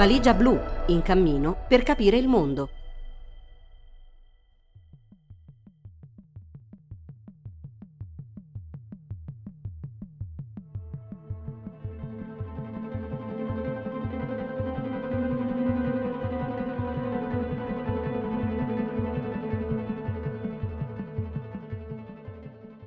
Valigia blu, in cammino per capire il mondo.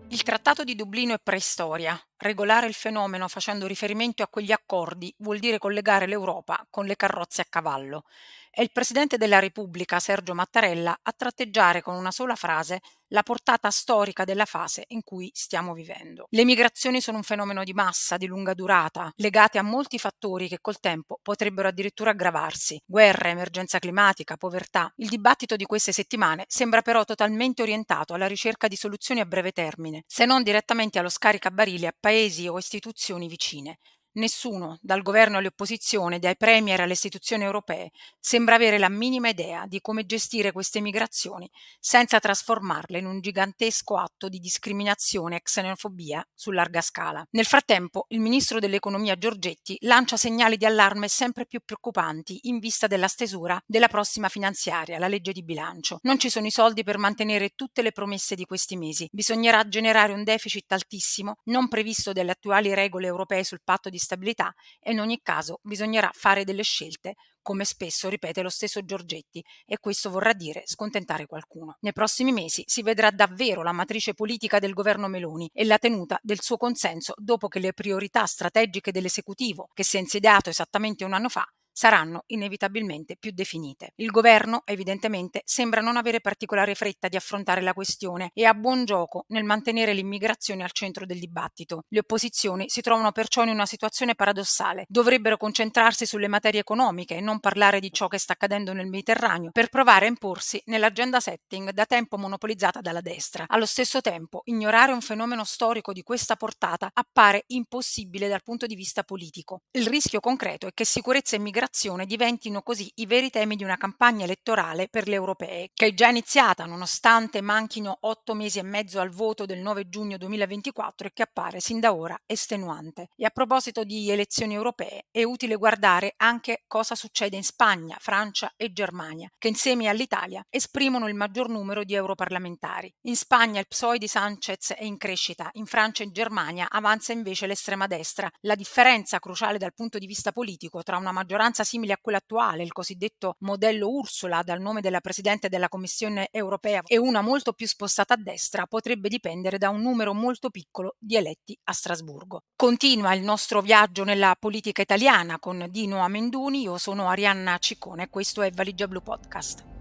Il Trattato di Dublino è preistoria. Regolare il fenomeno facendo riferimento a quegli accordi vuol dire collegare l'Europa con le carrozze a cavallo. È il Presidente della Repubblica, Sergio Mattarella, a tratteggiare con una sola frase la portata storica della fase in cui stiamo vivendo. Le migrazioni sono un fenomeno di massa, di lunga durata, legate a molti fattori che col tempo potrebbero addirittura aggravarsi. Guerra, emergenza climatica, povertà. Il dibattito di queste settimane sembra però totalmente orientato alla ricerca di soluzioni a breve termine, se non direttamente allo scaricabarile a paesi o istituzioni vicine. Nessuno, dal governo alle opposizioni, dai premier alle istituzioni europee, sembra avere la minima idea di come gestire queste migrazioni senza trasformarle in un gigantesco atto di discriminazione e xenofobia su larga scala. Nel frattempo, il ministro dell'economia Giorgetti lancia segnali di allarme sempre più preoccupanti in vista della stesura della prossima finanziaria, la legge di bilancio. Non ci sono i soldi per mantenere tutte le promesse di questi mesi. Bisognerà generare un deficit altissimo, non previsto dalle attuali regole europee sul patto di stabilità e in ogni caso bisognerà fare delle scelte, come spesso ripete lo stesso Giorgetti, e questo vorrà dire scontentare qualcuno. Nei prossimi mesi si vedrà davvero la matrice politica del governo Meloni e la tenuta del suo consenso dopo che le priorità strategiche dell'esecutivo, che si è insediato esattamente un anno fa, saranno inevitabilmente più definite. Il governo, evidentemente, sembra non avere particolare fretta di affrontare la questione e ha buon gioco nel mantenere l'immigrazione al centro del dibattito. Le opposizioni si trovano perciò in una situazione paradossale. Dovrebbero concentrarsi sulle materie economiche e non parlare di ciò che sta accadendo nel Mediterraneo per provare a imporsi nell'agenda setting da tempo monopolizzata dalla destra. Allo stesso tempo, ignorare un fenomeno storico di questa portata appare impossibile dal punto di vista politico. Il rischio concreto è che sicurezza e immigrazione migrazione diventino così i veri temi di una campagna elettorale per le europee, che è già iniziata nonostante manchino otto mesi e mezzo al voto del 9 giugno 2024 e che appare sin da ora estenuante. E a proposito di elezioni europee, è utile guardare anche cosa succede in Spagna, Francia e Germania, che insieme all'Italia esprimono il maggior numero di europarlamentari. In Spagna il PSOE di Sanchez è in crescita, in Francia e in Germania avanza invece l'estrema destra. La differenza cruciale dal punto di vista politico tra una maggioranza maggioranza simile a quella attuale, il cosiddetto modello Ursula dal nome della Presidente della Commissione europea, e una molto più spostata a destra, potrebbe dipendere da un numero molto piccolo di eletti a Strasburgo. Continua il nostro viaggio nella politica italiana con Dino Amenduni, io sono Arianna Ciccone e questo è Valigia Blu Podcast.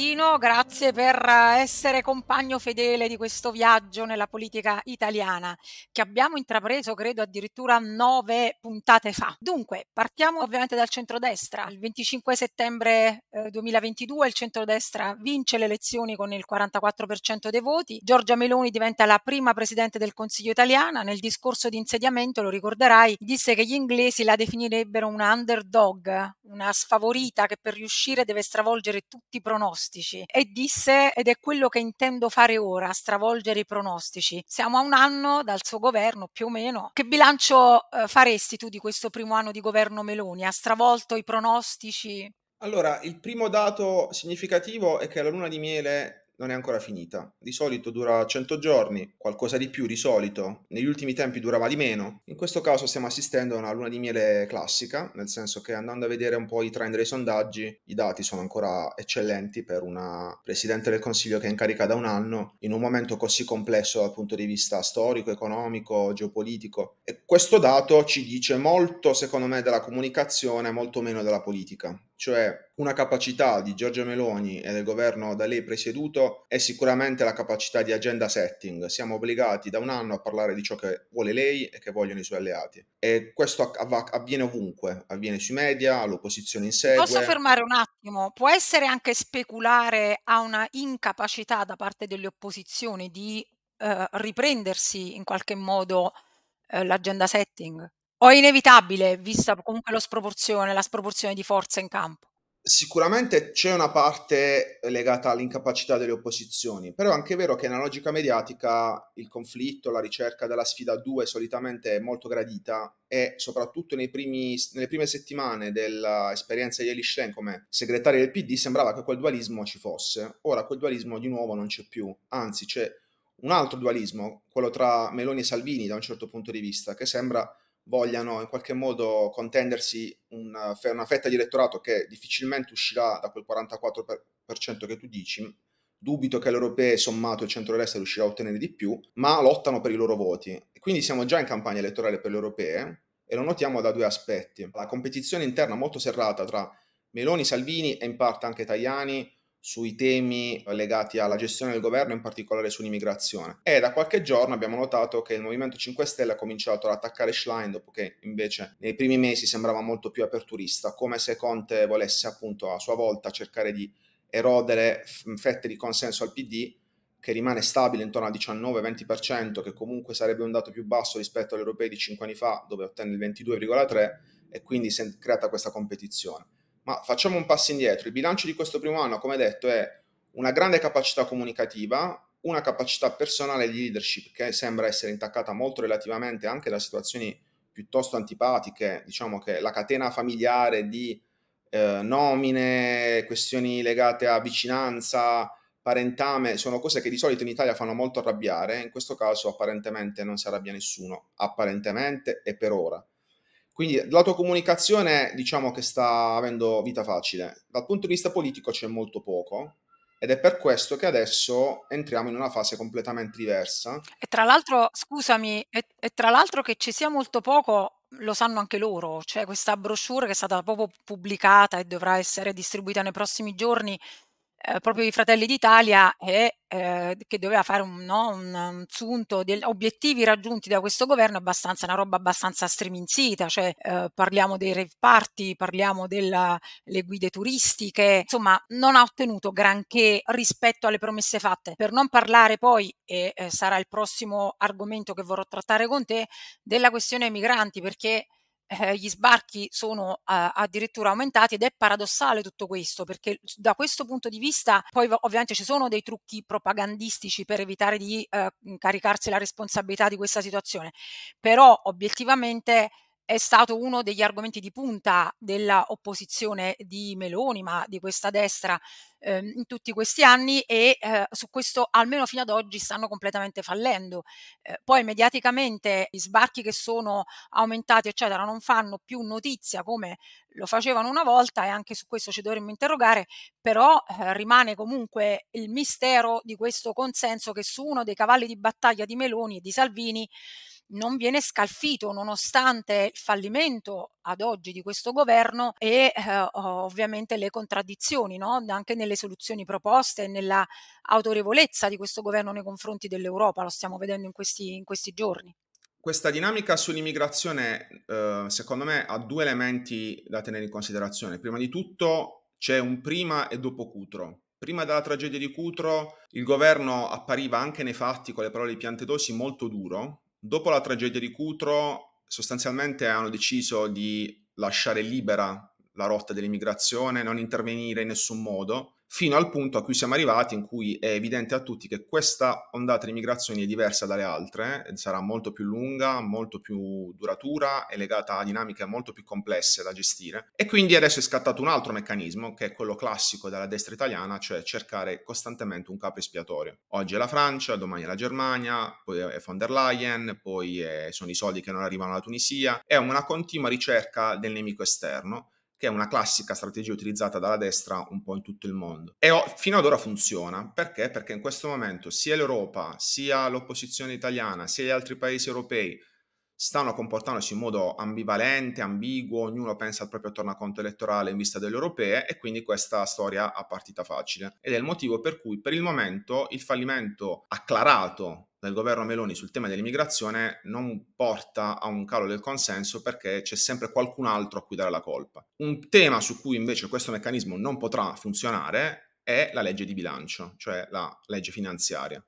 Ciao Dino, grazie per essere compagno fedele di questo viaggio nella politica italiana che abbiamo intrapreso, credo, addirittura nove puntate fa. Dunque, partiamo ovviamente dal centrodestra. Il 25 settembre eh, 2022 il centrodestra vince le elezioni con il 44% dei voti. Giorgia Meloni diventa la prima presidente del Consiglio italiana. Nel discorso di insediamento, lo ricorderai, disse che gli inglesi la definirebbero una underdog, una sfavorita che per riuscire deve stravolgere tutti i pronostici pronostici e disse ed è quello che intendo fare ora, stravolgere i pronostici. Siamo a un anno dal suo governo più o meno. Che bilancio eh, faresti tu di questo primo anno di governo Meloni? Ha stravolto i pronostici? Allora, il primo dato significativo è che la luna di miele non è ancora finita. Di solito dura 100 giorni, qualcosa di più di solito. Negli ultimi tempi durava di meno. In questo caso stiamo assistendo a una luna di miele classica, nel senso che andando a vedere un po' i trend dei sondaggi, i dati sono ancora eccellenti per una Presidente del Consiglio che è in carica da un anno, in un momento così complesso dal punto di vista storico, economico, geopolitico. E questo dato ci dice molto, secondo me, della comunicazione, molto meno della politica cioè una capacità di Giorgio Meloni e del governo da lei presieduto è sicuramente la capacità di agenda setting. Siamo obbligati da un anno a parlare di ciò che vuole lei e che vogliono i suoi alleati. E questo avviene ovunque, avviene sui media, l'opposizione insegue. Posso fermare un attimo? Può essere anche speculare a una incapacità da parte delle opposizioni di eh, riprendersi in qualche modo eh, l'agenda setting? O è inevitabile, vista comunque lo sproporzione la sproporzione di forza in campo? Sicuramente c'è una parte legata all'incapacità delle opposizioni, però è anche vero che nella logica mediatica il conflitto, la ricerca della sfida a due solitamente è molto gradita e soprattutto primi, nelle prime settimane dell'esperienza di Eli Schlein come segretario del PD sembrava che quel dualismo ci fosse. Ora quel dualismo di nuovo non c'è più, anzi c'è un altro dualismo, quello tra Meloni e Salvini da un certo punto di vista, che sembra vogliano in qualche modo contendersi una, una fetta di elettorato che difficilmente uscirà da quel 44% che tu dici. Dubito che l'europeo sommato il centro-destra riuscirà a ottenere di più, ma lottano per i loro voti. Quindi siamo già in campagna elettorale per le europee e lo notiamo da due aspetti. La competizione interna molto serrata tra Meloni, Salvini e in parte anche Tajani sui temi legati alla gestione del governo, in particolare sull'immigrazione. E da qualche giorno abbiamo notato che il Movimento 5 Stelle ha cominciato ad attaccare Schlein, dopo che invece nei primi mesi sembrava molto più aperturista, come se Conte volesse appunto a sua volta cercare di erodere fette di consenso al PD, che rimane stabile intorno al 19-20%, che comunque sarebbe un dato più basso rispetto agli europei di 5 anni fa, dove ottenne il 22,3%, e quindi si è creata questa competizione. Ma facciamo un passo indietro. Il bilancio di questo primo anno, come detto, è una grande capacità comunicativa, una capacità personale di leadership che sembra essere intaccata molto relativamente anche da situazioni piuttosto antipatiche, diciamo che la catena familiare di eh, nomine, questioni legate a vicinanza, parentame, sono cose che di solito in Italia fanno molto arrabbiare, in questo caso apparentemente non si arrabbia nessuno, apparentemente e per ora. Quindi la tua comunicazione diciamo che sta avendo vita facile. Dal punto di vista politico c'è molto poco ed è per questo che adesso entriamo in una fase completamente diversa. E tra l'altro, scusami, e, e tra l'altro che ci sia molto poco lo sanno anche loro, cioè questa brochure che è stata proprio pubblicata e dovrà essere distribuita nei prossimi giorni eh, proprio i Fratelli d'Italia e eh, che doveva fare un, no, un, un sunto degli obiettivi raggiunti da questo governo abbastanza una roba abbastanza striminzita, cioè eh, parliamo dei rave party, parliamo delle guide turistiche, insomma non ha ottenuto granché rispetto alle promesse fatte. Per non parlare poi, e eh, sarà il prossimo argomento che vorrò trattare con te, della questione migranti, perché eh, gli sbarchi sono eh, addirittura aumentati ed è paradossale tutto questo perché da questo punto di vista poi ovviamente ci sono dei trucchi propagandistici per evitare di eh, caricarsi la responsabilità di questa situazione, però obiettivamente è stato uno degli argomenti di punta dell'opposizione di Meloni, ma di questa destra eh, in tutti questi anni e eh, su questo almeno fino ad oggi stanno completamente fallendo. Eh, poi mediaticamente gli sbarchi che sono aumentati eccetera non fanno più notizia come lo facevano una volta e anche su questo ci dovremmo interrogare, però eh, rimane comunque il mistero di questo consenso che su uno dei cavalli di battaglia di Meloni e di Salvini non viene scalfito nonostante il fallimento ad oggi di questo governo e eh, ovviamente le contraddizioni no? anche nelle soluzioni proposte e nella autorevolezza di questo governo nei confronti dell'Europa, lo stiamo vedendo in questi, in questi giorni. Questa dinamica sull'immigrazione, eh, secondo me, ha due elementi da tenere in considerazione. Prima di tutto c'è un prima e dopo Cutro. Prima della tragedia di Cutro il governo appariva anche nei fatti, con le parole di Piantedosi, molto duro, Dopo la tragedia di Cutro, sostanzialmente hanno deciso di lasciare libera la rotta dell'immigrazione, non intervenire in nessun modo fino al punto a cui siamo arrivati in cui è evidente a tutti che questa ondata di migrazioni è diversa dalle altre, sarà molto più lunga, molto più duratura e legata a dinamiche molto più complesse da gestire. E quindi adesso è scattato un altro meccanismo che è quello classico della destra italiana, cioè cercare costantemente un capo espiatorio. Oggi è la Francia, domani è la Germania, poi è von der Leyen, poi sono i soldi che non arrivano alla Tunisia. È una continua ricerca del nemico esterno che è una classica strategia utilizzata dalla destra un po' in tutto il mondo. E fino ad ora funziona. Perché? Perché in questo momento sia l'Europa, sia l'opposizione italiana, sia gli altri paesi europei stanno comportandosi in modo ambivalente, ambiguo, ognuno pensa al proprio tornaconto elettorale in vista delle europee e quindi questa storia ha partita facile. Ed è il motivo per cui per il momento il fallimento acclarato del governo Meloni sul tema dell'immigrazione non porta a un calo del consenso perché c'è sempre qualcun altro a cui dare la colpa. Un tema su cui invece questo meccanismo non potrà funzionare è la legge di bilancio, cioè la legge finanziaria.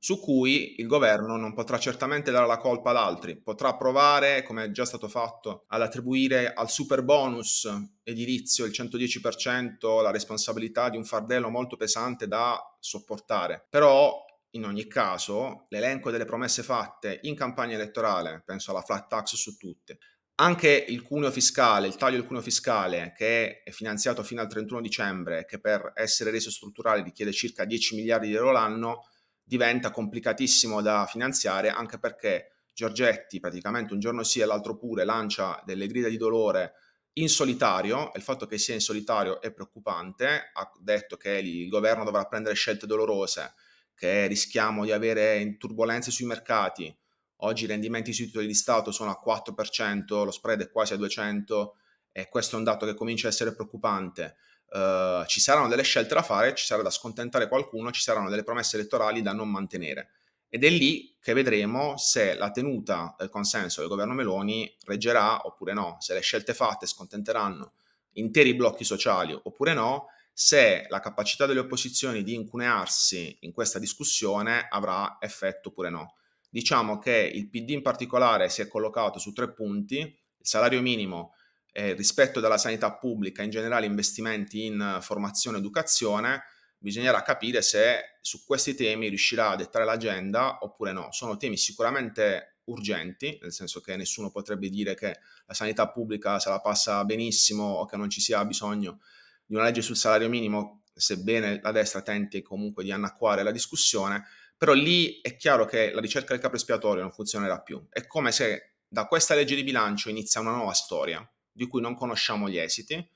su cui il governo non potrà certamente dare la colpa ad altri, potrà provare, come è già stato fatto, ad attribuire al super bonus edilizio il 110% la responsabilità di un fardello molto pesante da sopportare. Però in ogni caso, l'elenco delle promesse fatte in campagna elettorale, penso alla flat tax su tutte, anche il cuneo fiscale, il taglio del cuneo fiscale che è finanziato fino al 31 dicembre, che per essere reso strutturale richiede circa 10 miliardi di euro l'anno, diventa complicatissimo da finanziare anche perché Giorgetti praticamente un giorno sì e l'altro pure lancia delle grida di dolore in solitario, il fatto che sia in solitario è preoccupante, ha detto che il governo dovrà prendere scelte dolorose, che rischiamo di avere turbulenze sui mercati, oggi i rendimenti sui titoli di Stato sono a 4%, lo spread è quasi a 200 e questo è un dato che comincia a essere preoccupante. Uh, ci saranno delle scelte da fare, ci sarà da scontentare qualcuno, ci saranno delle promesse elettorali da non mantenere. Ed è lì che vedremo se la tenuta del consenso del governo Meloni reggerà oppure no, se le scelte fatte scontenteranno interi blocchi sociali oppure no, se la capacità delle opposizioni di incunearsi in questa discussione avrà effetto oppure no. Diciamo che il PD in particolare si è collocato su tre punti, il salario minimo eh, rispetto della sanità pubblica, in generale investimenti in formazione e educazione, bisognerà capire se su questi temi riuscirà a dettare l'agenda oppure no. Sono temi sicuramente urgenti, nel senso che nessuno potrebbe dire che la sanità pubblica se la passa benissimo o che non ci sia bisogno di una legge sul salario minimo, sebbene la destra tenti comunque di annacquare la discussione, però lì è chiaro che la ricerca del capo espiatorio non funzionerà più. È come se da questa legge di bilancio inizia una nuova storia di cui non conosciamo gli esiti,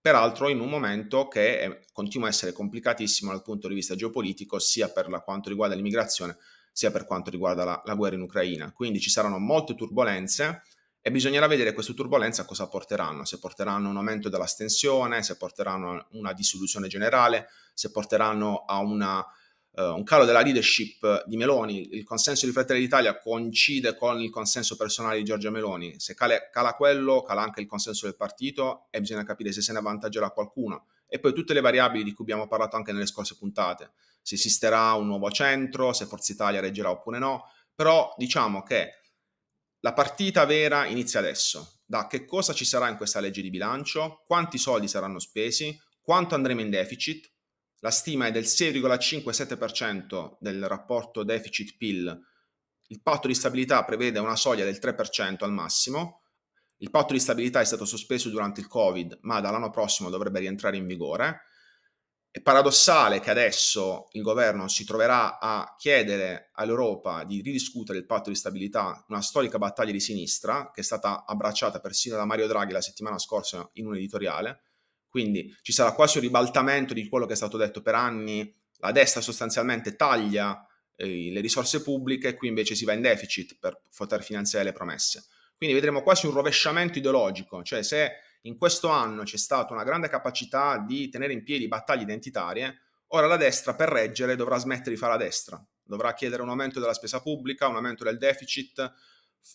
peraltro in un momento che è, continua a essere complicatissimo dal punto di vista geopolitico, sia per la, quanto riguarda l'immigrazione, sia per quanto riguarda la, la guerra in Ucraina. Quindi ci saranno molte turbulenze e bisognerà vedere queste turbulenze a cosa porteranno, se porteranno un aumento dell'astensione, se porteranno a una dissoluzione generale, se porteranno a una uh, un calo della leadership di Meloni, il consenso di Fratelli d'Italia coincide con il consenso personale di Giorgia Meloni, se cala, cala quello, cala anche il consenso del partito e bisogna capire se se ne avvantaggerà qualcuno. E poi tutte le variabili di cui abbiamo parlato anche nelle scorse puntate, se esisterà un nuovo centro, se Forza Italia reggerà oppure no, però diciamo che la partita vera inizia adesso. Da che cosa ci sarà in questa legge di bilancio, quanti soldi saranno spesi, quanto andremo in deficit, la stima è del 6,5-7% del rapporto deficit-PIL. Il patto di stabilità prevede una soglia del 3% al massimo. Il patto di stabilità è stato sospeso durante il Covid, ma dall'anno prossimo dovrebbe rientrare in vigore. È paradossale che adesso il governo si troverà a chiedere all'Europa di ridiscutere il patto di stabilità, una storica battaglia di sinistra che è stata abbracciata persino da Mario Draghi la settimana scorsa in un editoriale quindi ci sarà quasi un ribaltamento di quello che è stato detto per anni. La destra sostanzialmente taglia eh, le risorse pubbliche, qui invece si va in deficit per poter finanziare le promesse. Quindi vedremo quasi un rovesciamento ideologico, cioè se in questo anno c'è stata una grande capacità di tenere in piedi battaglie identitarie, ora la destra per reggere dovrà smettere di fare la destra, dovrà chiedere un aumento della spesa pubblica, un aumento del deficit,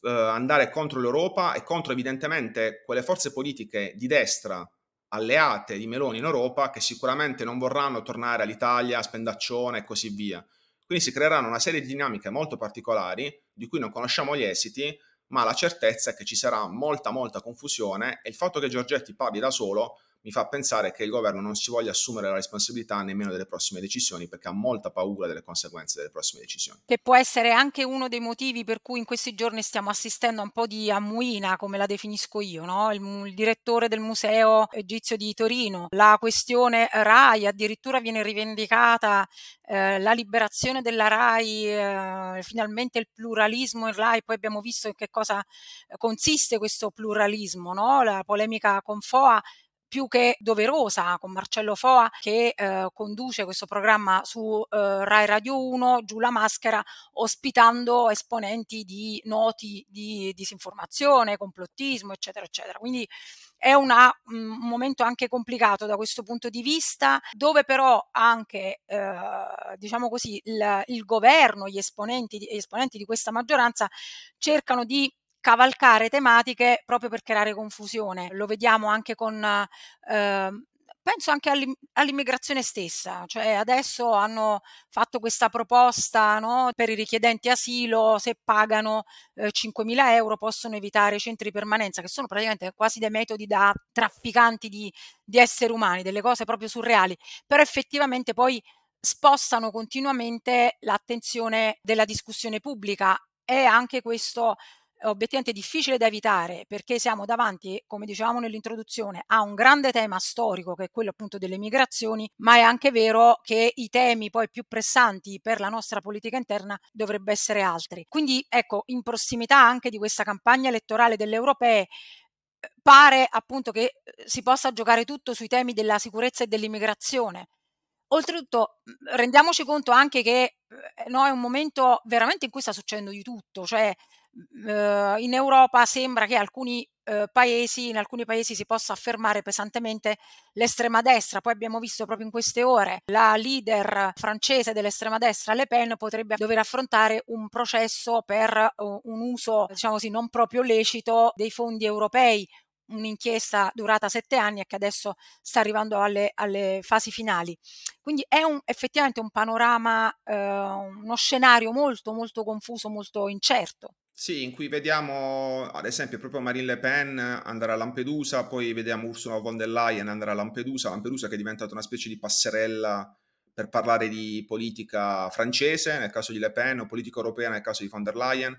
eh, andare contro l'Europa e contro evidentemente quelle forze politiche di destra alleate di Meloni in Europa che sicuramente non vorranno tornare all'Italia, spendaccione e così via. Quindi si creeranno una serie di dinamiche molto particolari di cui non conosciamo gli esiti, ma la certezza è che ci sarà molta molta confusione e il fatto che Giorgetti parli da solo mi fa pensare che il governo non si voglia assumere la responsabilità nemmeno delle prossime decisioni perché ha molta paura delle conseguenze delle prossime decisioni. Che può essere anche uno dei motivi per cui in questi giorni stiamo assistendo a un po' di ammuina, come la definisco io, no? il, il, direttore del Museo Egizio di Torino. La questione RAI addirittura viene rivendicata eh, la liberazione della RAI, eh, finalmente il pluralismo in RAI, poi abbiamo visto in che cosa consiste questo pluralismo, no? la polemica con FOA più che doverosa con Marcello Foa che eh, conduce questo programma su eh, Rai Radio 1, giù la maschera, ospitando esponenti di noti di disinformazione, complottismo, eccetera, eccetera. Quindi è una, un momento anche complicato da questo punto di vista, dove però anche, eh, diciamo così, il, il governo, gli esponenti, gli esponenti di questa maggioranza cercano di cavalcare tematiche proprio per creare confusione. Lo vediamo anche con eh, penso anche all'immigrazione stessa, cioè adesso hanno fatto questa proposta no, per i richiedenti asilo, se pagano eh, 5.000 euro possono evitare i centri di permanenza, che sono praticamente quasi dei metodi da trafficanti di, di esseri umani, delle cose proprio surreali, però effettivamente poi spostano continuamente l'attenzione della discussione pubblica e anche questo obiettivamente difficile da evitare perché siamo davanti, come dicevamo nell'introduzione, a un grande tema storico che è quello appunto delle migrazioni, ma è anche vero che i temi poi più pressanti per la nostra politica interna dovrebbero essere altri. Quindi ecco, in prossimità anche di questa campagna elettorale delle europee eh, pare appunto che eh, si possa giocare tutto sui temi della sicurezza e dell'immigrazione. Oltretutto rendiamoci conto anche che eh, no, è un momento veramente in cui sta succedendo di tutto, cioè eh, in Europa sembra che alcuni eh, paesi, in alcuni paesi si possa affermare pesantemente l'estrema destra. Poi abbiamo visto proprio in queste ore la leader francese dell'estrema destra, Le Pen, potrebbe dover affrontare un processo per uh, un uso, diciamo così, non proprio lecito dei fondi europei un'inchiesta durata sette anni e che adesso sta arrivando alle, alle fasi finali. Quindi è un, effettivamente un panorama, eh, uno scenario molto molto confuso, molto incerto. Sì, in cui vediamo ad esempio proprio Marine Le Pen andare a Lampedusa, poi vediamo Ursula von der Leyen andare a Lampedusa, Lampedusa che è diventata una specie di passerella per parlare di politica francese nel caso di Le Pen o politica europea nel caso di von der Leyen,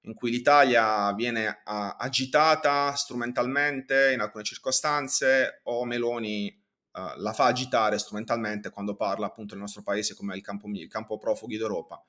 in cui l'Italia viene agitata strumentalmente in alcune circostanze o Meloni uh, la fa agitare strumentalmente quando parla appunto del nostro paese come il campo, il campo profughi d'Europa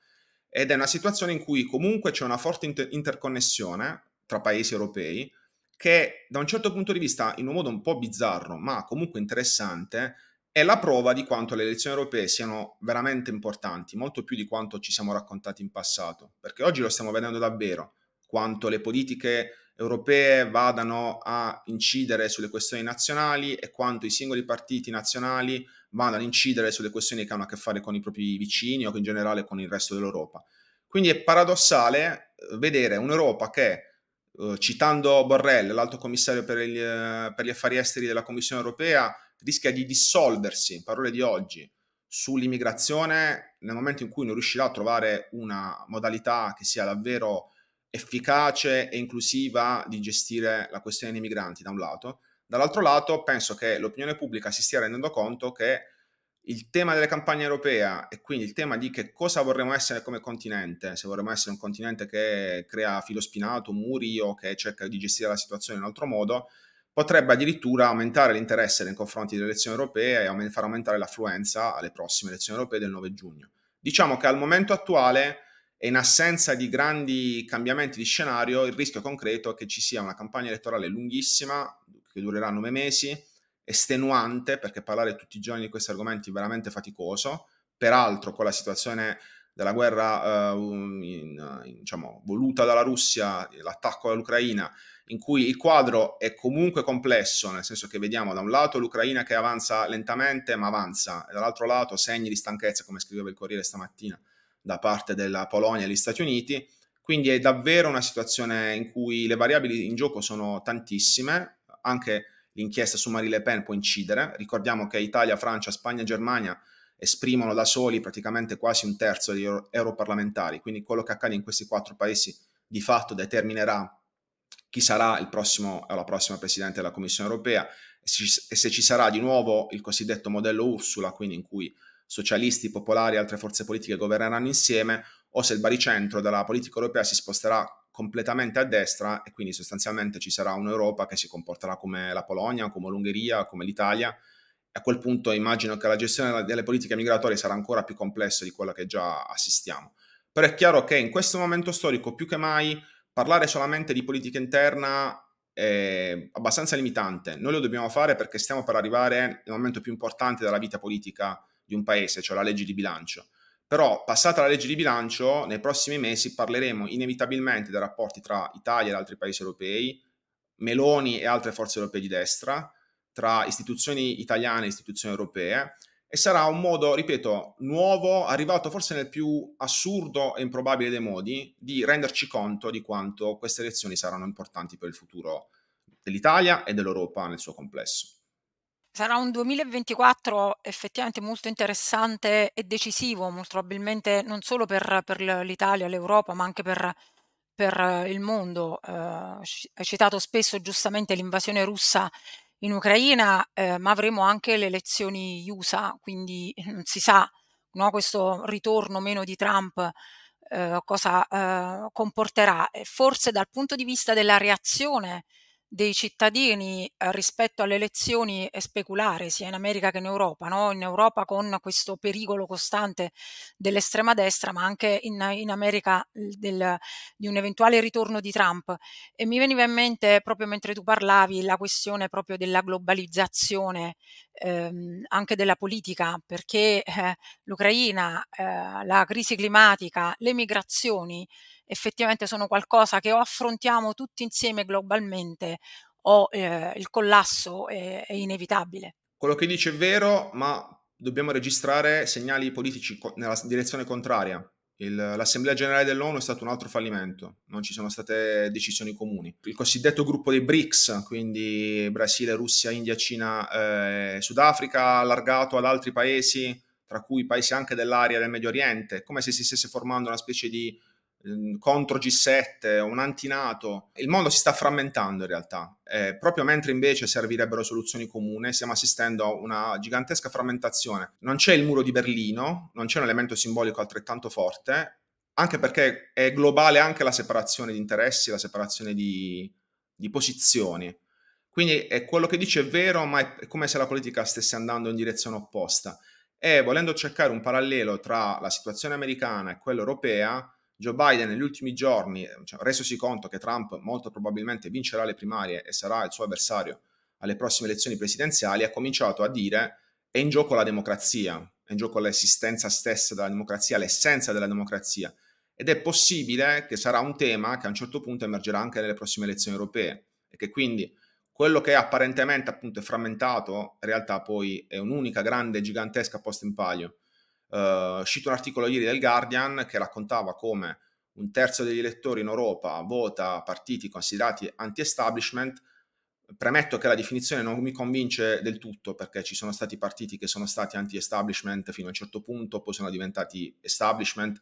ed è una situazione in cui comunque c'è una forte inter- interconnessione tra paesi europei che da un certo punto di vista, in un modo un po' bizzarro, ma comunque interessante, è la prova di quanto le elezioni europee siano veramente importanti, molto più di quanto ci siamo raccontati in passato, perché oggi lo stiamo vedendo davvero, quanto le politiche europee vadano a incidere sulle questioni nazionali e quanto i singoli partiti nazionali vanno ad incidere sulle questioni che hanno a che fare con i propri vicini o in generale con il resto dell'Europa. Quindi è paradossale eh, vedere un'Europa che, eh, citando Borrell, l'alto commissario per gli, eh, per gli affari esteri della Commissione europea, rischia di dissolversi, parole di oggi, sull'immigrazione nel momento in cui non riuscirà a trovare una modalità che sia davvero efficace e inclusiva di gestire la questione dei migranti da un lato, dall'altro lato penso che l'opinione pubblica si stia rendendo conto che il tema delle campagne europee e quindi il tema di che cosa vorremmo essere come continente, se vorremmo essere un continente che crea filo spinato, muri o che cerca di gestire la situazione in un altro modo, potrebbe addirittura aumentare l'interesse nei confronti delle elezioni europee e far aumentare l'affluenza alle prossime elezioni europee del 9 giugno. Diciamo che al momento attuale e in assenza di grandi cambiamenti di scenario, il rischio concreto è che ci sia una campagna elettorale lunghissima, che durerà nove mesi, estenuante, perché parlare tutti i giorni di questi argomenti è veramente faticoso, peraltro con la situazione della guerra uh, in, in, diciamo, voluta dalla Russia, l'attacco all'Ucraina, in cui il quadro è comunque complesso, nel senso che vediamo da un lato l'Ucraina che avanza lentamente ma avanza, e dall'altro lato segni di stanchezza, come scriveva il Corriere stamattina, da parte della Polonia e degli Stati Uniti. Quindi è davvero una situazione in cui le variabili in gioco sono tantissime, anche l'inchiesta su Marie Le Pen può incidere. Ricordiamo che Italia, Francia, Spagna e Germania esprimono da soli praticamente quasi un terzo degli europarlamentari, quindi quello che accade in questi quattro paesi di fatto determinerà chi sarà il prossimo, la prossima Presidente della Commissione europea e se ci sarà di nuovo il cosiddetto modello Ursula, quindi in cui socialisti, popolari e altre forze politiche governeranno insieme, o se il baricentro della politica europea si sposterà completamente a destra e quindi sostanzialmente ci sarà un'Europa che si comporterà come la Polonia, come l'Ungheria, come l'Italia. A quel punto immagino che la gestione delle politiche migratorie sarà ancora più complessa di quella che già assistiamo. Però è chiaro che in questo momento storico, più che mai, parlare solamente di politica interna è abbastanza limitante. Noi lo dobbiamo fare perché stiamo per arrivare nel momento più importante della vita politica di un paese, cioè la legge di bilancio. Però, passata la legge di bilancio, nei prossimi mesi parleremo inevitabilmente dei rapporti tra Italia ed altri paesi europei, Meloni e altre forze europee di destra, tra istituzioni italiane e istituzioni europee, e sarà un modo, ripeto, nuovo, arrivato forse nel più assurdo e improbabile dei modi, di renderci conto di quanto queste elezioni saranno importanti per il futuro dell'Italia e dell'Europa nel suo complesso. Sarà un 2024 effettivamente molto interessante e decisivo, molto probabilmente non solo per, per l'Italia, l'Europa, ma anche per, per il mondo. Eh, hai citato spesso giustamente l'invasione russa in Ucraina, eh, ma avremo anche le elezioni USA, quindi non si sa no, questo ritorno meno di Trump eh, cosa eh, comporterà. E forse dal punto di vista della reazione dei cittadini eh, rispetto alle elezioni è speculare sia in America che in Europa, no? in Europa con questo pericolo costante dell'estrema destra, ma anche in, in America del, di un eventuale ritorno di Trump. E mi veniva in mente, proprio mentre tu parlavi, la questione proprio della globalizzazione ehm, anche della politica, perché eh, l'Ucraina, eh, la crisi climatica, le migrazioni, effettivamente sono qualcosa che o affrontiamo tutti insieme globalmente o eh, il collasso è, è inevitabile. Quello che dice è vero, ma dobbiamo registrare segnali politici nella direzione contraria. Il, L'Assemblea generale dell'ONU è stato un altro fallimento, non ci sono state decisioni comuni. Il cosiddetto gruppo dei BRICS, quindi Brasile, Russia, India, Cina, eh, Sudafrica, allargato ad altri paesi, tra cui paesi anche dell'area del Medio Oriente, come se si stesse formando una specie di contro G7, un antinato. Il mondo si sta frammentando in realtà, eh, proprio mentre invece servirebbero soluzioni comuni, stiamo assistendo a una gigantesca frammentazione. Non c'è il muro di Berlino, non c'è un elemento simbolico altrettanto forte, anche perché è globale anche la separazione di interessi, la separazione di, di posizioni. Quindi è quello che dice è vero, ma è come se la politica stesse andando in direzione opposta. E volendo cercare un parallelo tra la situazione americana e quella europea, Joe Biden negli ultimi giorni, cioè, resosi conto che Trump molto probabilmente vincerà le primarie e sarà il suo avversario alle prossime elezioni presidenziali, ha cominciato a dire è in gioco la democrazia, è in gioco l'esistenza stessa della democrazia, l'essenza della democrazia. Ed è possibile che sarà un tema che a un certo punto emergerà anche nelle prossime elezioni europee e che quindi quello che apparentemente appunto è frammentato in realtà poi è un'unica grande gigantesca posta in palio Uh, uscito un articolo ieri del Guardian che raccontava come un terzo degli elettori in Europa vota partiti considerati anti-establishment. Premetto che la definizione non mi convince del tutto perché ci sono stati partiti che sono stati anti-establishment fino a un certo punto, poi sono diventati establishment.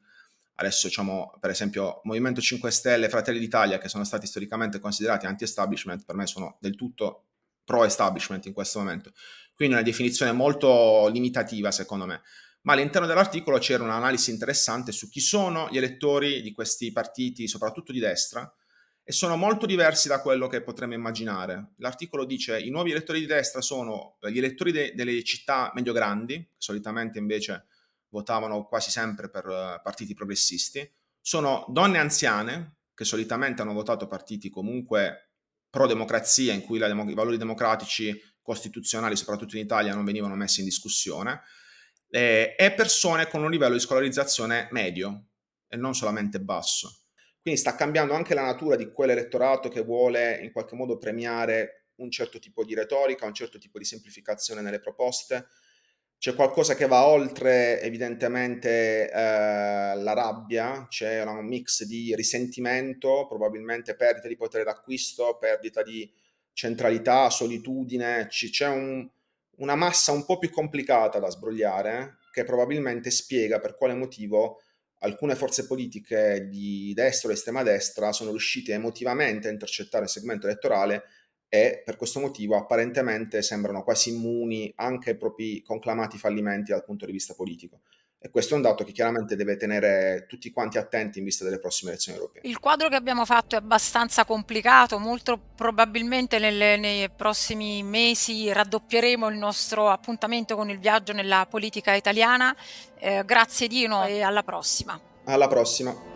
Adesso diciamo, per esempio, Movimento 5 Stelle Fratelli d'Italia, che sono stati storicamente considerati anti-establishment, per me sono del tutto pro-establishment in questo momento. Quindi una definizione molto limitativa, secondo me ma all'interno dell'articolo c'era un'analisi interessante su chi sono gli elettori di questi partiti, soprattutto di destra, e sono molto diversi da quello che potremmo immaginare. L'articolo dice i nuovi elettori di destra sono gli elettori de- delle città medio-grandi, che solitamente invece votavano quasi sempre per uh, partiti progressisti, sono donne anziane, che solitamente hanno votato partiti comunque pro-democrazia, in cui dem- i valori democratici costituzionali, soprattutto in Italia, non venivano messi in discussione, eh, e persone con un livello di scolarizzazione medio e non solamente basso. Quindi sta cambiando anche la natura di quell'elettorato che vuole in qualche modo premiare un certo tipo di retorica, un certo tipo di semplificazione nelle proposte. C'è qualcosa che va oltre evidentemente eh, la rabbia, c'è un mix di risentimento, probabilmente perdita di potere d'acquisto, perdita di centralità, solitudine, c'è un, una massa un po' più complicata da sbrogliare, che probabilmente spiega per quale motivo alcune forze politiche di destra o estrema destra sono riuscite emotivamente a intercettare il segmento elettorale e per questo motivo apparentemente sembrano quasi immuni anche ai propri conclamati fallimenti dal punto di vista politico. E questo è un dato che chiaramente deve tenere tutti quanti attenti in vista delle prossime elezioni europee. Il quadro che abbiamo fatto è abbastanza complicato, molto probabilmente nelle, nei prossimi mesi raddoppieremo il nostro appuntamento con il viaggio nella politica italiana. Eh, grazie Dino e alla prossima. Alla prossima.